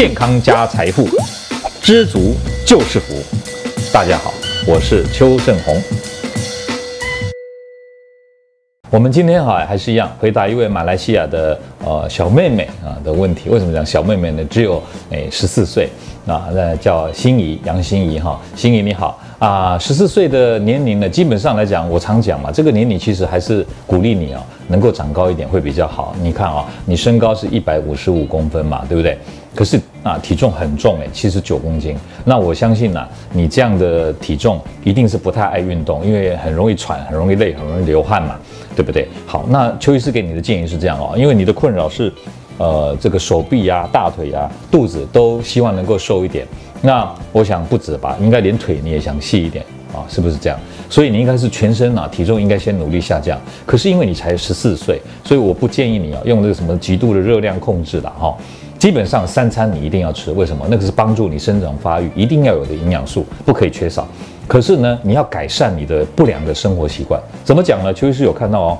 健康加财富，知足就是福。大家好，我是邱正洪。我们今天哈还是一样回答一位马来西亚的呃小妹妹啊的问题。为什么讲小妹妹呢？只有哎十四岁啊，那叫心仪杨心仪哈，心仪你好。啊，十四岁的年龄呢，基本上来讲，我常讲嘛，这个年龄其实还是鼓励你啊，能够长高一点会比较好。你看啊，你身高是一百五十五公分嘛，对不对？可是啊，体重很重诶，七十九公斤。那我相信呢、你这样的体重一定是不太爱运动，因为很容易喘，很容易累，很容易流汗嘛，对不对？好，那邱医师给你的建议是这样哦，因为你的困扰是，呃，这个手臂呀、啊、大腿呀、啊、肚子都希望能够瘦一点。那我想不止吧，应该连腿你也想细一点啊，是不是这样？所以你应该是全身啊，体重应该先努力下降。可是因为你才十四岁，所以我不建议你啊用这个什么极度的热量控制的哈。基本上三餐你一定要吃，为什么？那个是帮助你生长发育一定要有的营养素，不可以缺少。可是呢，你要改善你的不良的生活习惯，怎么讲呢？邱医师有看到哦。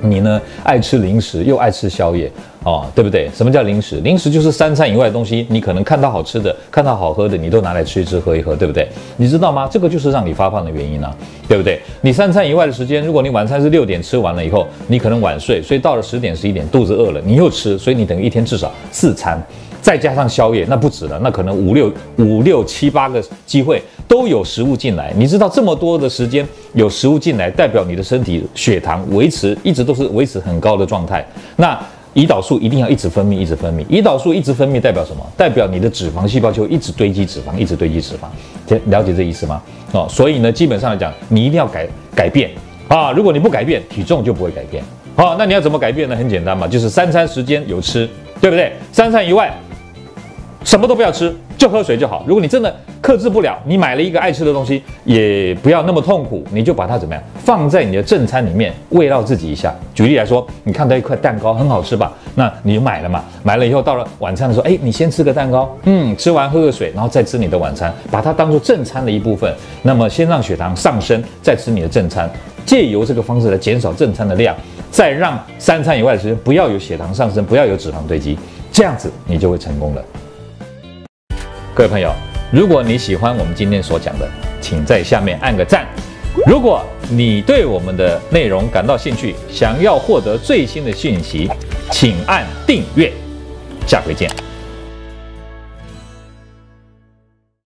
你呢，爱吃零食又爱吃宵夜，哦，对不对？什么叫零食？零食就是三餐以外的东西，你可能看到好吃的、看到好喝的，你都拿来吃一吃、喝一喝，对不对？你知道吗？这个就是让你发胖的原因呢，对不对？你三餐以外的时间，如果你晚餐是六点吃完了以后，你可能晚睡，所以到了十点、十一点肚子饿了，你又吃，所以你等于一天至少四餐。再加上宵夜，那不止了，那可能五六五六七八个机会都有食物进来。你知道这么多的时间有食物进来，代表你的身体血糖维持一直都是维持很高的状态。那胰岛素一定要一直分泌，一直分泌。胰岛素一直分泌代表什么？代表你的脂肪细胞就一直堆积脂肪，一直堆积脂肪。了解这意思吗？哦，所以呢，基本上来讲，你一定要改改变啊。如果你不改变，体重就不会改变。好，那你要怎么改变呢？很简单嘛，就是三餐时间有吃，对不对？三餐以外。什么都不要吃，就喝水就好。如果你真的克制不了，你买了一个爱吃的东西，也不要那么痛苦，你就把它怎么样放在你的正餐里面慰劳自己一下。举例来说，你看到一块蛋糕很好吃吧？那你就买了嘛。买了以后到了晚餐的时候，哎，你先吃个蛋糕，嗯，吃完喝个水，然后再吃你的晚餐，把它当做正餐的一部分。那么先让血糖上升，再吃你的正餐，借由这个方式来减少正餐的量，再让三餐以外的时间不要有血糖上升，不要有脂肪堆积，这样子你就会成功了。各位朋友，如果你喜欢我们今天所讲的，请在下面按个赞。如果你对我们的内容感到兴趣，想要获得最新的讯息，请按订阅。下回见。